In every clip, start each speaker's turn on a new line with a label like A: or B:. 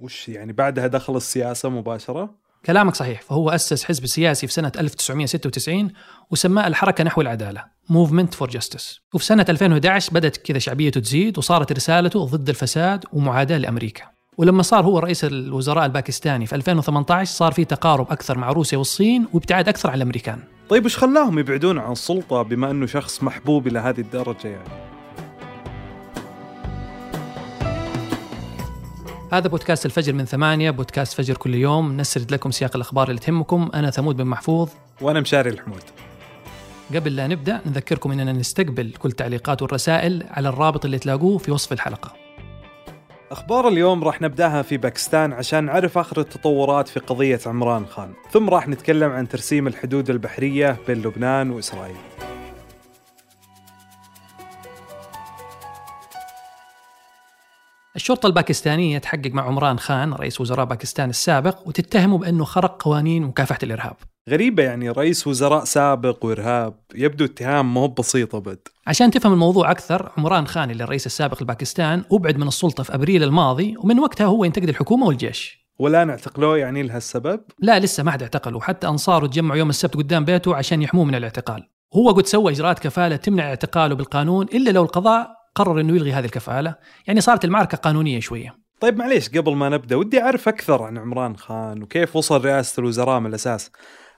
A: وش يعني بعدها دخل السياسة مباشرة؟
B: كلامك صحيح فهو أسس حزب سياسي في سنة 1996 وسماه الحركة نحو العدالة Movement for Justice وفي سنة 2011 بدأت كذا شعبيته تزيد وصارت رسالته ضد الفساد ومعاداة لأمريكا ولما صار هو رئيس الوزراء الباكستاني في 2018 صار في تقارب أكثر مع روسيا والصين وابتعاد أكثر عن الأمريكان
A: طيب وش خلاهم يبعدون عن السلطة بما أنه شخص محبوب إلى هذه الدرجة يعني؟
B: هذا بودكاست الفجر من ثمانية بودكاست فجر كل يوم. نسرد لكم سياق الأخبار اللي تهمكم. أنا ثمود بن محفوظ.
A: وأنا مشاري الحمود.
B: قبل لا نبدأ نذكركم أننا نستقبل كل تعليقات والرسائل على الرابط اللي تلاقوه في وصف الحلقة.
A: أخبار اليوم راح نبدأها في باكستان عشان نعرف آخر التطورات في قضية عمران خان. ثم راح نتكلم عن ترسيم الحدود البحرية بين لبنان وإسرائيل.
B: الشرطة الباكستانية تحقق مع عمران خان رئيس وزراء باكستان السابق وتتهمه بأنه خرق قوانين مكافحة الإرهاب.
A: غريبة يعني رئيس وزراء سابق وإرهاب يبدو اتهام مو بسيطة بد
B: عشان تفهم الموضوع أكثر عمران خان اللي الرئيس السابق لباكستان أبعد من السلطة في أبريل الماضي ومن وقتها هو ينتقد الحكومة والجيش.
A: والآن اعتقلوه يعني لهالسبب؟
B: لا لسه ما حد اعتقله. حتى أنصاره تجمعوا يوم السبت قدام بيته عشان يحموه من الاعتقال. هو قد سوى إجراءات كفالة تمنع اعتقاله بالقانون إلا لو القضاء قرر إنه يلغي هذه الكفالة، يعني صارت المعركة قانونية شوية.
A: طيب معليش قبل ما نبدأ ودي أعرف أكثر عن عمران خان وكيف وصل رئاسة الوزراء من الأساس.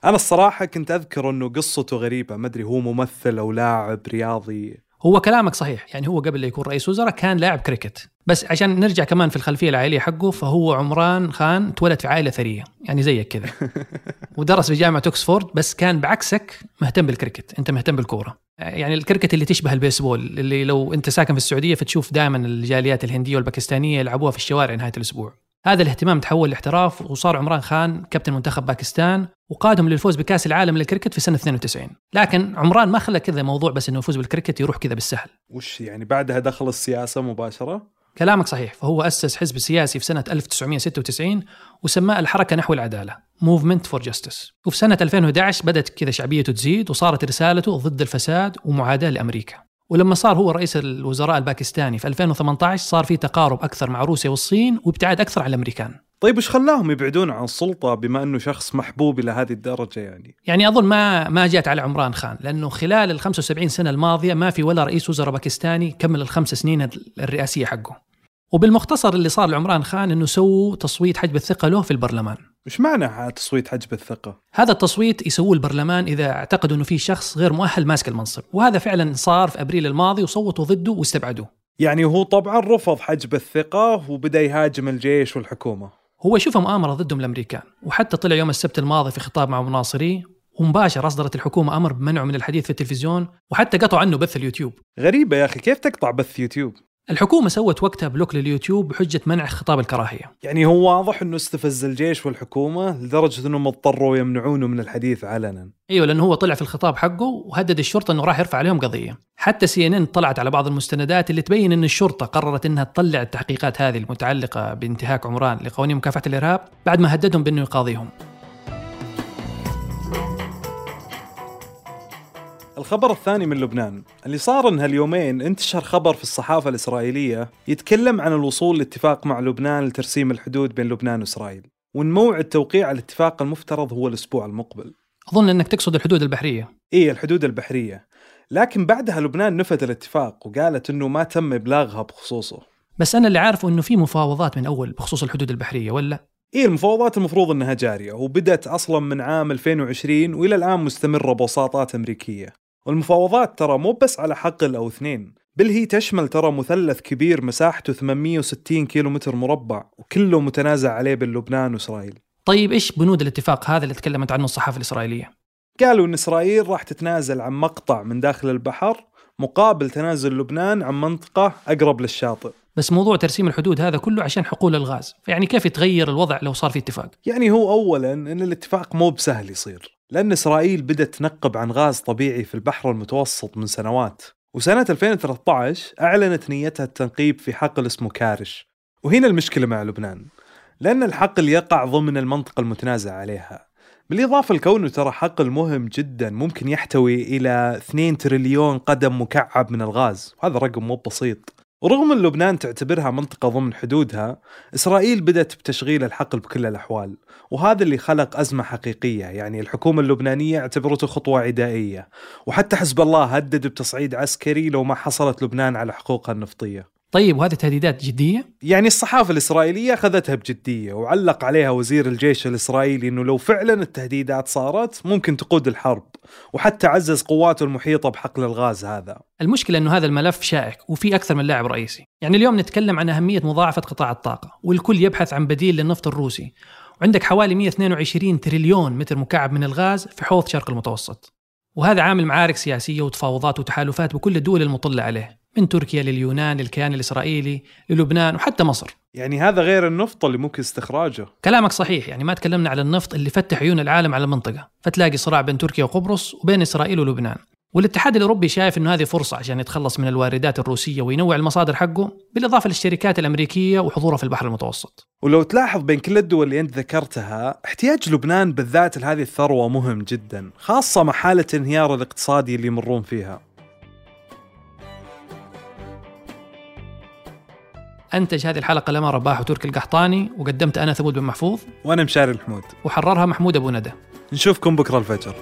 A: أنا الصراحة كنت أذكر إنه قصته غريبة، ما أدري هو ممثل أو لاعب رياضي.
B: هو كلامك صحيح. يعني هو قبل لا يكون رئيس وزراء كان لاعب كريكت. بس عشان نرجع كمان في الخلفية العائلية حقه فهو عمران خان تولد في عائلة ثرية. يعني زيك كذا. ودرس في جامعة اوكسفورد بس كان بعكسك مهتم بالكريكت. أنت مهتم بالكورة. يعني الكريكت اللي تشبه البيسبول اللي لو أنت ساكن في السعودية فتشوف دائما الجاليات الهندية والباكستانية يلعبوها في الشوارع نهاية الأسبوع. هذا الاهتمام تحول لاحتراف وصار عمران خان كابتن منتخب باكستان وقادهم للفوز بكأس العالم للكريكت في سنة 92 لكن عمران ما خلى كذا موضوع بس إنه يفوز بالكريكت يروح كذا بالسهل.
A: وش يعني بعدها دخل السياسة مباشرة؟
B: كلامك صحيح فهو أسس حزب سياسي في سنة 1996 وسماه الحركة نحو العدالة Movement for Justice. وفي سنة 2011 بدأت كذا شعبيته تزيد وصارت رسالته ضد الفساد ومعاداة لأمريكا. ولما صار هو رئيس الوزراء الباكستاني في 2018 صار في تقارب أكثر مع روسيا والصين وابتعاد أكثر عن الأمريكان
A: طيب وش خلاهم يبعدون عن السلطة بما أنه شخص محبوب إلى هذه الدرجة يعني؟
B: يعني أظن ما ما جات على عمران خان لأنه خلال ال 75 سنة الماضية ما في ولا رئيس وزراء باكستاني كمل الخمس سنين الرئاسية حقه وبالمختصر اللي صار لعمران خان إنه سووا تصويت حجب الثقة له في البرلمان.
A: إيش معنى تصويت حجب الثقة؟
B: هذا التصويت يسووه البرلمان إذا اعتقدوا إنه في شخص غير مؤهل ماسك المنصب، وهذا فعلا صار في أبريل الماضي وصوتوا ضده واستبعدوه.
A: يعني هو طبعا رفض حجب الثقة وبدأ يهاجم الجيش والحكومة.
B: هو شوفها مؤامرة ضدهم الأمريكان، وحتى طلع يوم السبت الماضي في خطاب مع مناصريه ومباشر أصدرت الحكومة أمر بمنعه من الحديث في التلفزيون وحتى قطعوا عنه بث اليوتيوب.
A: غريبة يا أخي كيف تقطع بث يوتيوب؟
B: الحكومة سوت وقتها block لليوتيوب بحجة منع خطاب الكراهية.
A: يعني هو واضح أنه استفز الجيش والحكومة لدرجة أنهم اضطروا يمنعونه من الحديث علنا.
B: أيوة لأنه هو طلع في الخطاب حقه وهدد الشرطة أنه راح يرفع عليهم قضية. حتى سي إن إن طلعت على بعض المستندات اللي تبين أن الشرطة قررت أنها تطلع التحقيقات هذه المتعلقة بانتهاك عمران لقوانين مكافحة الإرهاب بعد ما هددهم بأنه يقاضيهم.
A: الخبر الثاني من لبنان. اللي صار إن هاليومين انتشر خبر في الصحافة الإسرائيلية يتكلم عن الوصول لاتفاق مع لبنان لترسيم الحدود بين لبنان وإسرائيل. وإن موعد توقيع الاتفاق المفترض هو الأسبوع المقبل.
B: أظن أنك تقصد الحدود البحرية.
A: إيه الحدود البحرية. لكن بعدها لبنان نفت الاتفاق وقالت أنه ما تم إبلاغها بخصوصه.
B: بس أنا اللي عارفه أنه في مفاوضات من أول بخصوص الحدود البحرية ولا؟
A: إيه المفاوضات المفروض أنها جارية وبدأت أصلا من عام 2020 وإلى الآن مستمرة بوساطات أمريكية. والمفاوضات ترى مو بس على حقل أو اثنين بل هي تشمل ترى مثلث كبير مساحته 860 كيلومتر مربع وكله متنازع عليه بين لبنان وإسرائيل
B: طيب إيش بنود الاتفاق هذا اللي تكلمت عنه الصحافة الإسرائيلية؟
A: قالوا إن إسرائيل راح تتنازل عن مقطع من داخل البحر مقابل تنازل لبنان عن منطقة أقرب للشاطئ
B: بس موضوع ترسيم الحدود هذا كله عشان حقول الغاز. فيعني كيف يتغير الوضع لو صار في اتفاق؟
A: يعني هو أولا أن الاتفاق مو بسهل يصير لأن إسرائيل بدأت تنقب عن غاز طبيعي في البحر المتوسط من سنوات وسنة 2013 أعلنت نيتها التنقيب في حقل اسمه كارش. وهنا المشكلة مع لبنان لأن الحقل يقع ضمن المنطقة المتنازع عليها. بالإضافة لكونه ترى حقل مهم جدا ممكن يحتوي إلى 2 تريليون قدم مكعب من الغاز وهذا رقم مو بسيط. ورغم أن لبنان تعتبرها منطقة ضمن حدودها إسرائيل بدأت بتشغيل الحقل بكل الأحوال وهذا اللي خلق أزمة حقيقية. يعني الحكومة اللبنانية اعتبرته خطوة عدائية وحتى حزب الله هدد بتصعيد عسكري لو ما حصلت لبنان على حقوقها النفطية.
B: طيب وهذه تهديدات جدية؟
A: يعني الصحافة الإسرائيلية أخذتها بجدية وعلق عليها وزير الجيش الإسرائيلي أنه لو فعلا التهديدات صارت ممكن تقود الحرب. وحتى عزز قواته المحيطة بحقل الغاز هذا.
B: المشكلة إنه هذا الملف شائك وفي أكثر من لاعب رئيسي، يعني اليوم نتكلم عن أهمية مضاعفة قطاع الطاقة، والكل يبحث عن بديل للنفط الروسي، وعندك حوالي 122 تريليون متر مكعب من الغاز في حوض شرق المتوسط. وهذا عامل معارك سياسية وتفاوضات وتحالفات بكل الدول المطلة عليه، من تركيا لليونان للكيان الإسرائيلي للبنان وحتى مصر.
A: يعني هذا غير النفط اللي ممكن استخراجه.
B: كلامك صحيح يعني ما تكلمنا على النفط اللي فتح عيون العالم على المنطقة. فتلاقي صراع بين تركيا وقبرص وبين إسرائيل ولبنان. والاتحاد الأوروبي شايف أنه هذه فرصة عشان يتخلص من الواردات الروسية وينوع المصادر حقه بالإضافة للشركات الأمريكية وحضورها في البحر المتوسط.
A: ولو تلاحظ بين كل الدول اللي أنت ذكرتها احتياج لبنان بالذات لهذه الثروة مهم جدا خاصة مع حالة الانهيار الاقتصادي اللي يمرون فيها.
B: أنتج هذه الحلقة لما رباح وتركي القحطاني وقدمت أنا ثبوت بن محفوظ
A: وأنا مشاري الحمود.
B: وحررها محمود أبو ندى.
A: نشوفكم بكرة الفجر.